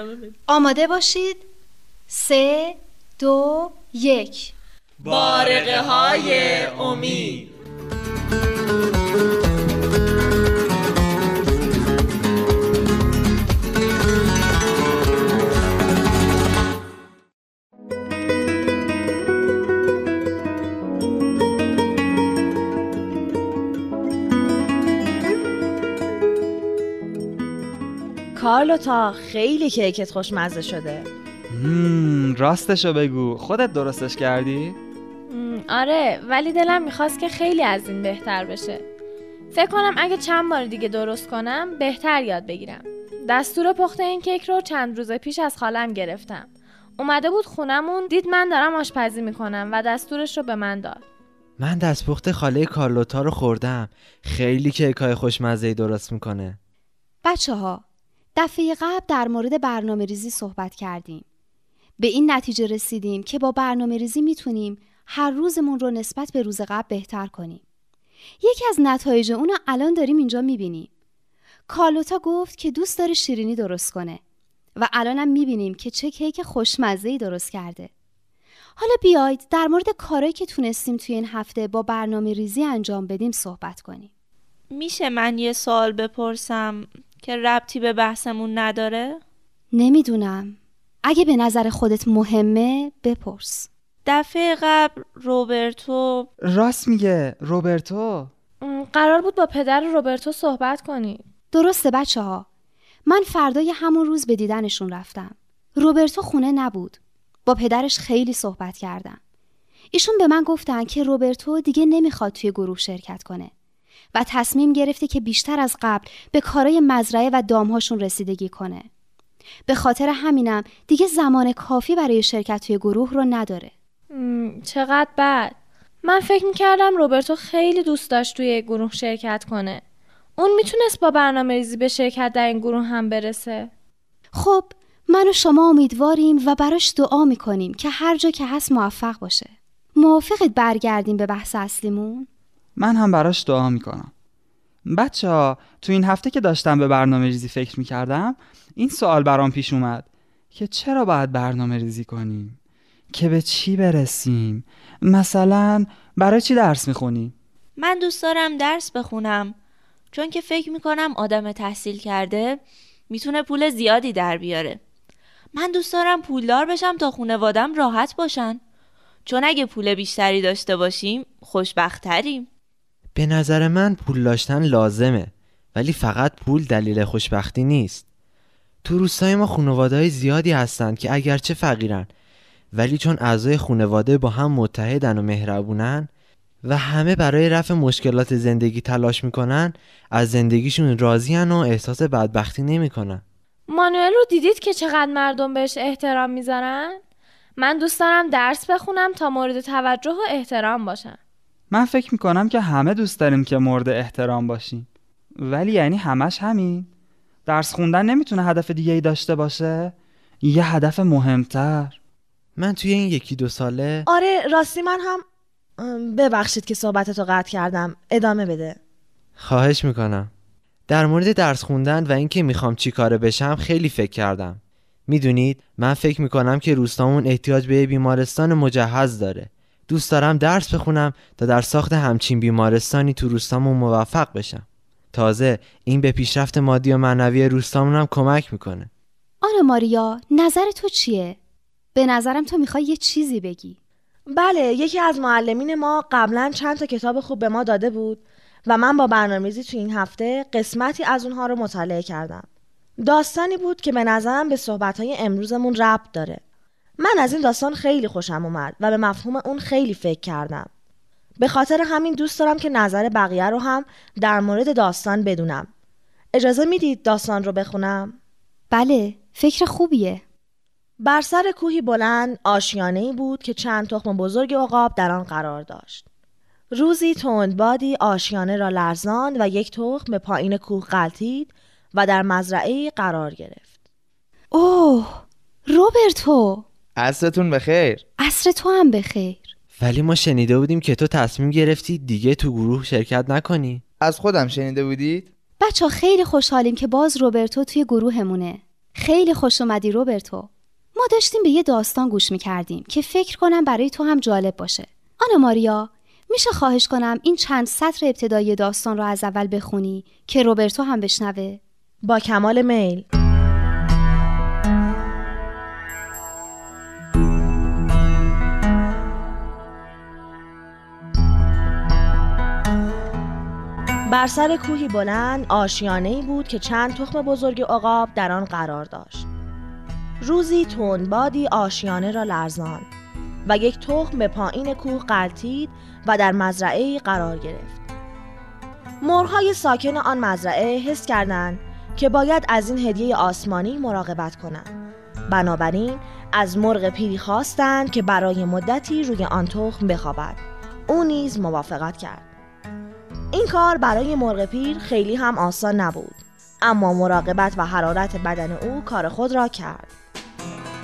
ادامه بده آماده باشید. سه دو یک. بارقه های امید. کارلوتا خیلی کیکت خوشمزه شده. مم، راستشو بگو. خودت درستش کردی؟ آره ولی دلم می‌خواست که خیلی از این بهتر بشه. فکر کنم اگه چند بار دیگه درست کنم بهتر یاد بگیرم. دستور پخت این کیک رو چند روز پیش از خالم گرفتم. اومده بود خونمون دید من دارم آشپزی می‌کنم و دستورش رو به من داد. من دستپخت خاله کارلوتا رو خوردم. خیلی کیکای خوشمزه درست می‌کنه. بچه ها دفعه قبل در مورد برنامه ریزی صحبت کردیم. به این نتیجه رسیدیم که با برنامه ریزی می‌تونیم هر روزمون رو نسبت به روز قبل بهتر کنیم. یکی از نتایج اونو الان داریم اینجا می‌بینیم. کارلوتا گفت که دوست داره شیرینی درست کنه و الانم می‌بینیم که چه کیک خوشمزه‌ای درست کرده. حالا بیاید در مورد کارهایی که تونستیم توی این هفته با برنامه ریزی انجام بدیم صحبت کنیم. میشه من یه سوال بپرسم؟ که ربطی به بحثمون نداره؟ نمی‌دونم. اگه به نظر خودت مهمه بپرس. دفعه قبل روبرتو راست میگه روبرتو؟ قرار بود با پدر روبرتو صحبت کنی. درسته بچه ها من فردای همون روز به دیدنشون رفتم. روبرتو خونه نبود. با پدرش خیلی صحبت کردم. ایشون به من گفتن که روبرتو دیگه نمی‌خواد توی گروه شرکت کنه. و تصمیم گرفته که بیشتر از قبل به کارای مزرعه و دامهاشون رسیدگی کنه. به خاطر همینم دیگه زمان کافی برای شرکت توی گروه رو نداره. چقدر بد. من فکر می‌کردم روبرتو خیلی دوست داشت توی گروه شرکت کنه. اون می‌تونست با برنامه ریزی به شرکت در این گروه هم برسه. خب من و شما امیدواریم و براش دعا می‌کنیم که هر جا که هست موفق باشه. موافقت برگردیم به بحث اصلیمون؟ من هم براش دعا می‌کنم. بچه ها تو این هفته که داشتم به برنامه ریزی فکر می‌کردم این سوال برام پیش اومد که چرا باید برنامه ریزی کنیم؟ که به چی برسیم؟ مثلا برای چی درس می‌خونیم؟ من دوست دارم درس بخونم. چون که فکر می‌کنم آدم تحصیل کرده می‌تونه پول زیادی در بیاره. من دوست دارم پولدار بشم تا خونوادم راحت باشن. چون اگه پول بیشتری داشته باشیم خوشبختتریم. به نظر من پول داشتن لازمه ولی فقط پول دلیل خوشبختی نیست. تو روستای ما خانواده زیادی هستند که اگرچه فقیرن ولی چون اعضای خانواده با هم متحدن و مهربونن و همه برای رفع مشکلات زندگی تلاش می‌کنن از زندگیشون راضیان و احساس بدبختی نمی‌کنن. مانوئل رو دیدید که چقدر مردم بهش احترام می‌ذارن؟ من دوست دارم درس بخونم تا مورد توجه و احترام باشم من فکر می‌کنم که همه دوست داریم که مورد احترام باشیم. ولی یعنی همش همین. درس خوندن نمی‌تونه هدف دیگه ای داشته باشه؟ یه هدف مهمتر. من توی این یکی دو ساله آره راستی من هم ببخشید که صحبتتو قطع کردم. ادامه بده. خواهش می‌کنم. در مورد درس خوندن و اینکه می‌خوام چی کاره بشم خیلی فکر کردم. می‌دونید من فکر می‌کنم که روستامون احتیاج به یه بیمارستان مجهز داره. دوست دارم درس بخونم تا در ساخت همچین بیمارستانی تو روستامون موفق بشم. تازه این به پیشرفت مادی و معنوی روستامون هم کمک می‌کنه. آنا ماریا نظر تو چیه؟ به نظرم تو می‌خوای یه چیزی بگی. بله یکی از معلمین ما قبلا چند تا کتاب خوب به ما داده بود و من با برنامه‌ریزی تو این هفته قسمتی از اونها رو مطالعه کردم. داستانی بود که به نظرم به صحبتهای امروزمون ربط داره. من از این داستان خیلی خوشم اومد و به مفهوم اون خیلی فکر کردم به خاطر همین دوست دارم که نظر بقیه رو هم در مورد داستان بدونم اجازه می‌دید داستان رو بخونم؟ بله فکر خوبیه بر سر کوهی بلند آشیانه ای بود که چند تخم بزرگ عقاب در آن قرار داشت. روزی تندبادی آشیانه را لرزاند و یک تخم به پایین کوه غلتید و در مزرعه قرار گرفت. اوه روبرتو عصرتون بخیر. عصر تو هم بخیر. ولی ما شنیده بودیم که تو تصمیم گرفتی دیگه تو گروه شرکت نکنی. از خودم شنیده بودید؟ بچه خیلی خوشحالیم که باز روبرتو توی گروهمونه. خیلی خوش اومدی روبرتو. ما داشتیم به یه داستان گوش می‌کردیم که فکر کنم برای تو هم جالب باشه. آنا ماریا میشه خواهش کنم این چند سطر ابتدایی داستان رو از اول بخونی که روبرتو هم بشنوه؟ با کمال میل. بر سر کوهی بلند آشیانه ای بود که چند تخم بزرگ عقاب در آن قرار داشت. روزی تندبادی آشیانه را لرزاند و یک تخم به پایین کوه قلتید و در مزرعه ای قرار گرفت. مرغهای ساکن آن مزرعه حس کردند که باید از این هدیه آسمانی مراقبت کنند. بنابراین از مرغ پیری خواستند که برای مدتی روی آن تخم بخوابد. او نیز موافقت کرد. این کار برای مرغ پیر خیلی هم آسان نبود. اما مراقبت و حرارت بدن او کار خود را کرد.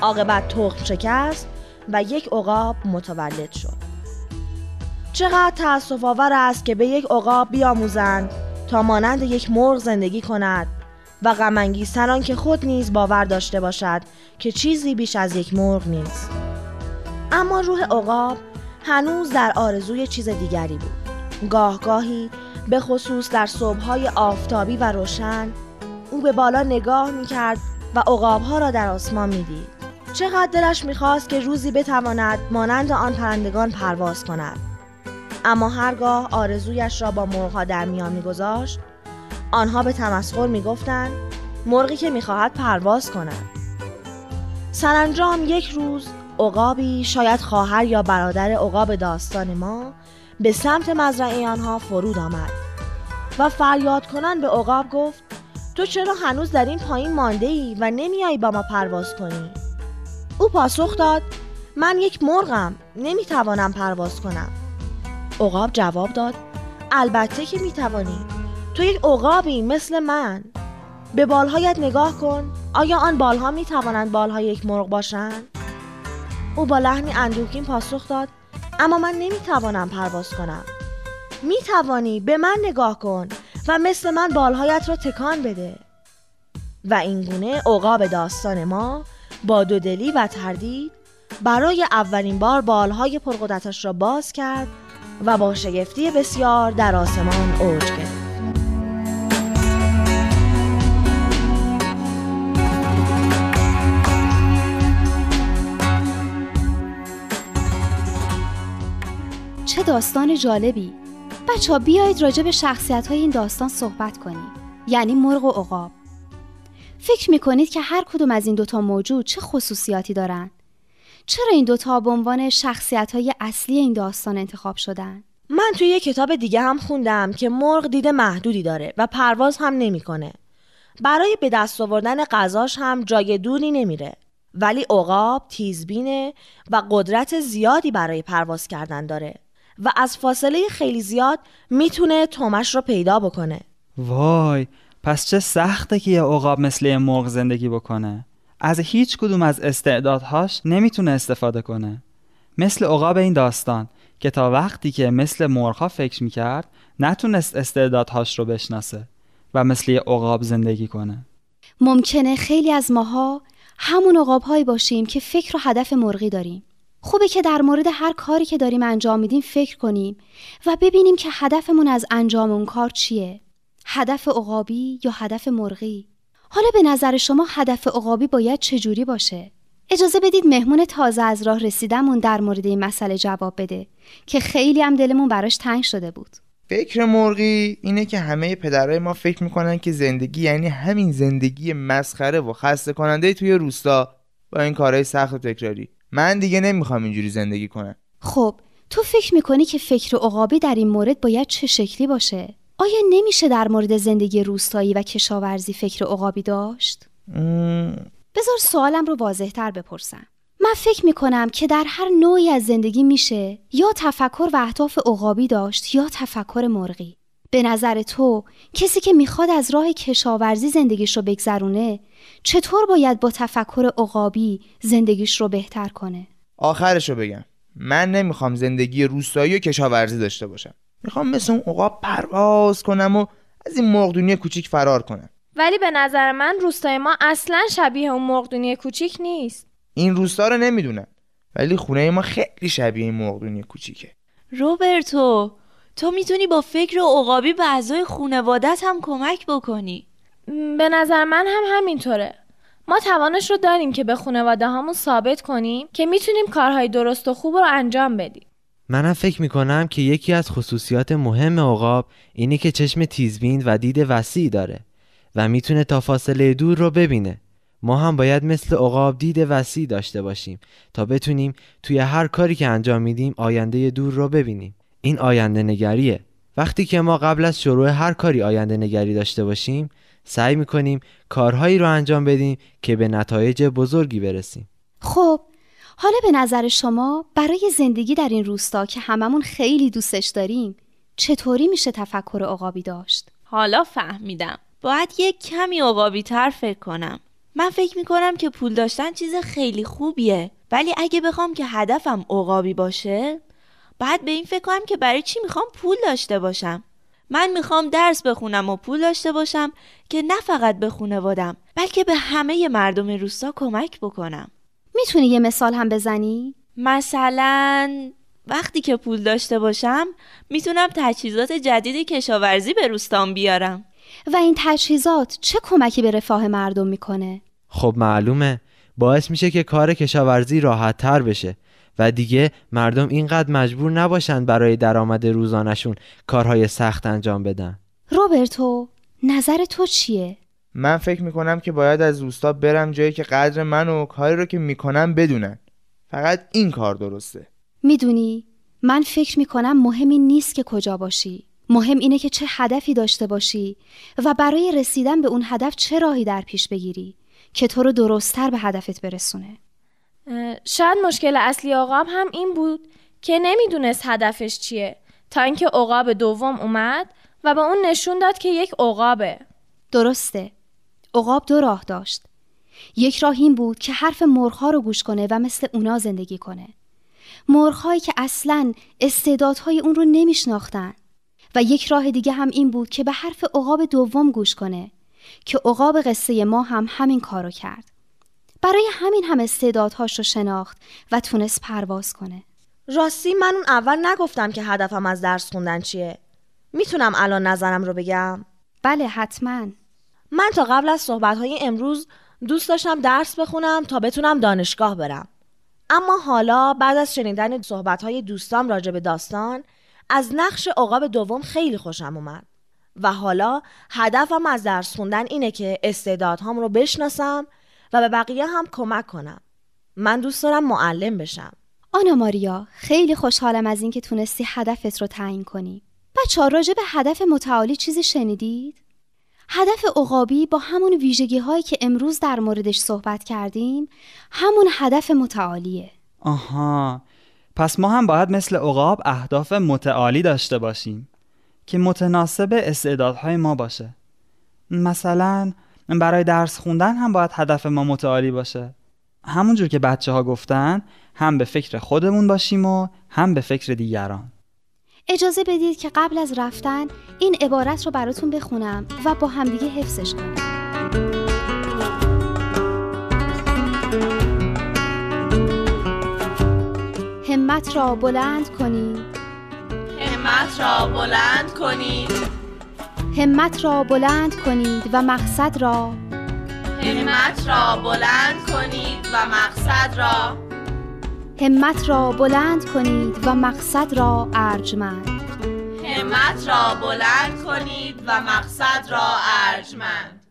عاقبت تخم شکست و یک عقاب متولد شد. چقدر تأسف آور است که به یک عقاب بیاموزند تا مانند یک مرغ زندگی کند و غمانگیزتر که خود نیز باور داشته باشد که چیزی بیش از یک مرغ نیست. اما روح عقاب هنوز در آرزوی چیز دیگری بود. گاهگاهی به خصوص در صبحهای آفتابی و روشن او به بالا نگاه می‌کرد و عقابها را در آسمان می‌دید. چقدر دلش می‌خواست که روزی بتواند مانند آن پرندگان پرواز کند. اما هرگاه آرزویش را با مرغها در میان میگذاشت آنها به تمسخر می‌گفتند مرغی که می‌خواهد پرواز کند. سرانجام یک روز عقابی شاید خواهر یا برادر عقاب داستان ما به سمت مزرعه آنها فرود آمد و فریاد کنن به عقاب گفت تو چرا هنوز در این پایین مانده ای و نمیایی با ما پرواز کنی؟ او پاسخ داد من یک مرغم نمی‌توانم پرواز کنم عقاب جواب داد البته که می‌توانی تو یک عقابی مثل من به بالهایت نگاه کن آیا آن بالها می‌توانند بالهای یک مرغ باشند؟ او با لحنی اندوهگین پاسخ داد اما من نمی‌توانم پرواز کنم. می‌توانی به من نگاه کن و مثل من بالهایت را تکان بده. و اینگونه عقاب داستان ما با دودلی و تردید برای اولین بار بالهای پرقدرتش را باز کرد و با شگفتی بسیار در آسمان اوج گرفت. داستان جالبی بچه ها بیایید راجع به شخصیت های این داستان صحبت کنیم یعنی مرغ و عقاب فکر می‌کنید که هر کدوم از این دوتا موجود چه خصوصیاتی دارند؟ چرا این دوتا به عنوان شخصیت های اصلی این داستان انتخاب شدن؟ من توی یه کتاب دیگه هم خوندم که مرغ دید محدودی داره و پرواز هم نمی‌کنه. برای به دست آوردن غذاش هم جای دونی نمیره. ولی عقاب تیزبینه و قدرت زیادی برای پرواز کردن داره. و از فاصله خیلی زیاد می‌تونه تومش رو پیدا بکنه. وای پس چه سخته که یه عقاب مثل یه مرغ زندگی بکنه. از هیچ کدوم از استعدادهاش نمی‌تونه استفاده کنه. مثل عقاب این داستان که تا وقتی که مثل مرغها فکر می‌کرد نتونست استعدادهاش رو بشناسه و مثل یه عقاب زندگی کنه. ممکنه خیلی از ماها همون عقابهایی باشیم که فکر و هدف مرغی داریم. خوبه که در مورد هر کاری که داریم انجام میدیم فکر کنیم و ببینیم که هدفمون از انجام اون کار چیه. هدف عقابی یا هدف مرغی؟ حالا به نظر شما هدف عقابی باید چجوری باشه؟ اجازه بدید مهمون تازه از راه رسیدمون در مورد این مسئله جواب بده که خیلی هم دلمون براش تنگ شده بود. فکر مرغی اینه که همه پدرای ما فکر می‌کنن که زندگی یعنی همین زندگی مسخره و خسته کننده توی روستا با این کارهای سخت و تکراری. من دیگه نمی‌خوام اینجوری زندگی کنم خب تو فکر می‌کنی که فکر عقابی در این مورد باید چه شکلی باشه؟ آیا نمیشه در مورد زندگی روستایی و کشاورزی فکر عقابی داشت؟ بذار سوالم رو واضح تر بپرسم. من فکر می‌کنم که در هر نوعی از زندگی میشه یا تفکر و اهداف عقابی داشت یا تفکر مرغی. به نظر تو کسی که می‌خواد از راه کشاورزی زندگیش رو بگذرونه چطور باید با تفکر عقابی زندگیش رو بهتر کنه؟ آخرش رو بگم. من نمی‌خوام زندگی روستایی و کشاورزی داشته باشم. می‌خوام مثل اون عقاب پرواز کنم و از این مقدونی کوچیک فرار کنم. ولی به نظر من روستای ما اصلا شبیه اون مرغدونی کوچیک نیست. این روستا رو نمی‌دونم. ولی خونه ما خیلی شبیه این مرغدونی کوچیکه. روبرتو تو می‌تونی با فکر عقابی به اعضای خونوادت هم کمک بکنی. به نظر من هم همینطوره. ما توانش رو داریم که به خانواده هامون ثابت کنیم که می‌تونیم کارهای درست و خوب رو انجام بدیم. منم فکر می‌کنم که یکی از خصوصیات مهم عقاب اینه که چشم تیزبین و دید وسیع داره و می‌تونه تا فاصله دور رو ببینه. ما هم باید مثل عقاب دید وسیع داشته باشیم تا بتونیم توی هر کاری که انجام میدیم آینده دور رو ببینیم. این آینده نگریه وقتی که ما قبل از شروع هر کاری آینده نگری داشته باشیم سعی می‌کنیم کارهایی رو انجام بدیم که به نتایج بزرگی برسیم. خب حالا به نظر شما برای زندگی در این روستا که هممون خیلی دوستش داریم چطوری میشه تفکر عقابی داشت؟ حالا فهمیدم. باید یک کمی عقابی تر فکر کنم. من فکر می‌کنم که پول داشتن چیز خیلی خوبیه. ولی اگه بخوام که هدفم عقابی باشه باید به این فکر کنم که برای چی می‌خوام پول داشته باشم. من می‌خوام درس بخونم و پول داشته باشم که نه فقط به خونوادم بلکه به همه مردم روستا کمک بکنم. می‌تونی یه مثال هم بزنی؟ مثلا وقتی که پول داشته باشم می‌تونم تجهیزات جدید کشاورزی به روستام بیارم. و این تجهیزات چه کمکی به رفاه مردم می‌کنه؟ خب معلومه. باعث میشه که کار کشاورزی راحت تر بشه. و دیگه مردم اینقدر مجبور نباشن برای درآمد روزانشون کارهای سخت انجام بدن. روبرتو نظر تو چیه؟ من فکر می‌کنم که باید از روستا برم جایی که قدر من و کاری رو که می‌کنم بدونن. فقط این کار درسته. می‌دونی من فکر می‌کنم مهم این نیست که کجا باشی. مهم اینه که چه هدفی داشته باشی و برای رسیدن به اون هدف چه راهی در پیش بگیری که تو رو درستتر به هدفت برسونه. شاید مشکل اصلی عقاب هم این بود که نمی‌دونست هدفش چیه تا اینکه عقاب دوم اومد و به اون نشون داد که یک عقابه. درسته. عقاب دو راه داشت. یک راه این بود که حرف مرغها رو گوش کنه و مثل اونا زندگی کنه. مرغهایی که اصلا استعدادهای اون رو نمیشناختن. و یک راه دیگه هم این بود که به حرف عقاب دوم گوش کنه که عقاب قصه ما هم همین کارو کرد. برای همین هم استعدادهاش رو شناخت و تونست پرواز کنه. راستی من اون اول نگفتم که هدفم از درس خوندن چیه. می‌تونم الان نظرم رو بگم؟ بله حتما. من تا قبل از صحبتهای امروز دوست داشتم درس بخونم تا بتونم دانشگاه برم. اما حالا بعد از شنیدن صحبتهای دوستام راجع به داستان از نقش عقاب دوم خیلی خوشم اومد. و حالا هدفم از درس خوندن اینه که استعدادهام رو بشناسم و به بقیه هم کمک کنم. من دوست دارم معلم بشم. آنا ماریا خیلی خوشحالم از اینکه تونستی هدفت رو تعیین کنی. بچه ها راجع به هدف متعالی چیزی شنیدید؟ هدف عقابی با همون ویژگی هایی که امروز در موردش صحبت کردیم همون هدف متعالیه. آها. پس ما هم باید مثل عقاب اهداف متعالی داشته باشیم که متناسب استعدادهای ما باشه. مثلا برای درس خوندن هم باید هدف ما متعالی باشه. همونجور که بچه ها گفتن هم به فکر خودمون باشیم و هم به فکر دیگران. اجازه بدید که قبل از رفتن این عبارت رو براتون بخونم و با همدیگه حفظش کنیم همت را بلند کنید همت را بلند کنید همت را بلند کنید و مقصد را. همت را بلند کنید و مقصد را. همت را بلند کنید و مقصد را ارجمند. همت را بلند کنید و مقصد را ارجمند.